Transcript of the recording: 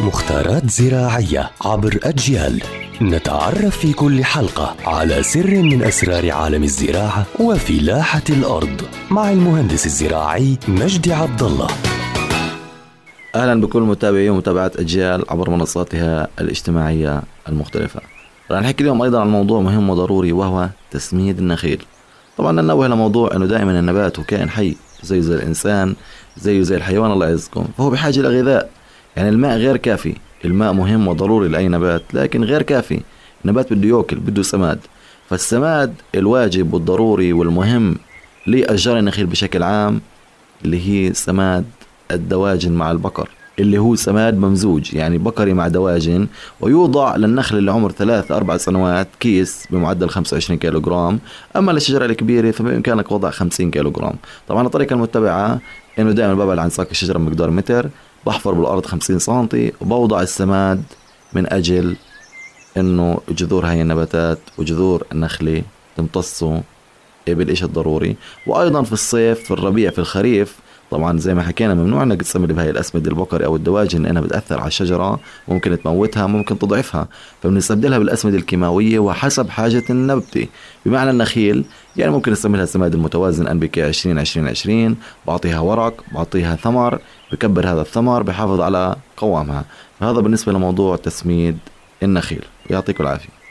مختارات زراعية عبر أجيال نتعرف في كل حلقة على سر من أسرار عالم الزراعة وفلاحة الأرض مع المهندس الزراعي مجدي عبد الله أهلا بكل متابعي ومتابعات أجيال عبر منصاتها الاجتماعية المختلفة. رح نحكي اليوم أيضا عن موضوع مهم وضروري وهو تسميد النخيل. طبعا ننوه لموضوع إنه دائما النبات هو كائن حي زيه زي الإنسان زيه زي الحيوان الله يعزكم فهو بحاجة لغذاء يعني الماء غير كافي. الماء مهم وضروري لأي نبات لكن غير كافي. النبات بده يأكل بده سماد. فالسماد الواجب والضروري والمهم لاشجار النخيل بشكل عام اللي هي سماد الدواجن مع البقر اللي هو سماد ممزوج يعني بقري مع دواجن ويوضع للنخل اللي عمر ثلاث أربع سنوات كيس بمعدل 25 كيلو جرام أما للشجرة الكبيرة فبإمكانك وضع 50 كيلو جرام طبعا الطريقة المتبعة إنه دائما ببعد عن ساق الشجرة بمقدار متر بحفر بالأرض 50 سنتي وبوضع السماد من أجل إنه جذور هاي النباتات وجذور النخلة تمتصوا بالإشي الضروري. وأيضا في الصيف في الربيع في الخريف طبعا زي ما حكينا ممنوع إنك تستمر بهاي الأسمدة البقري أو الدواجن لأنها بتأثر على الشجرة ممكن تموتها ممكن تضعفها. فبنستبدلها بالأسمدة الكيماوية وحسب حاجة النبتة. بمعنى النخيل يعني ممكن نستعملها السماد المتوازن ان بي كي 20 20 20 بعطيها ورق بعطيها ثمر بكبر هذا الثمر بحافظ على قوامها. فهذا بالنسبة لموضوع تسميد النخيل. يعطيكم العافية.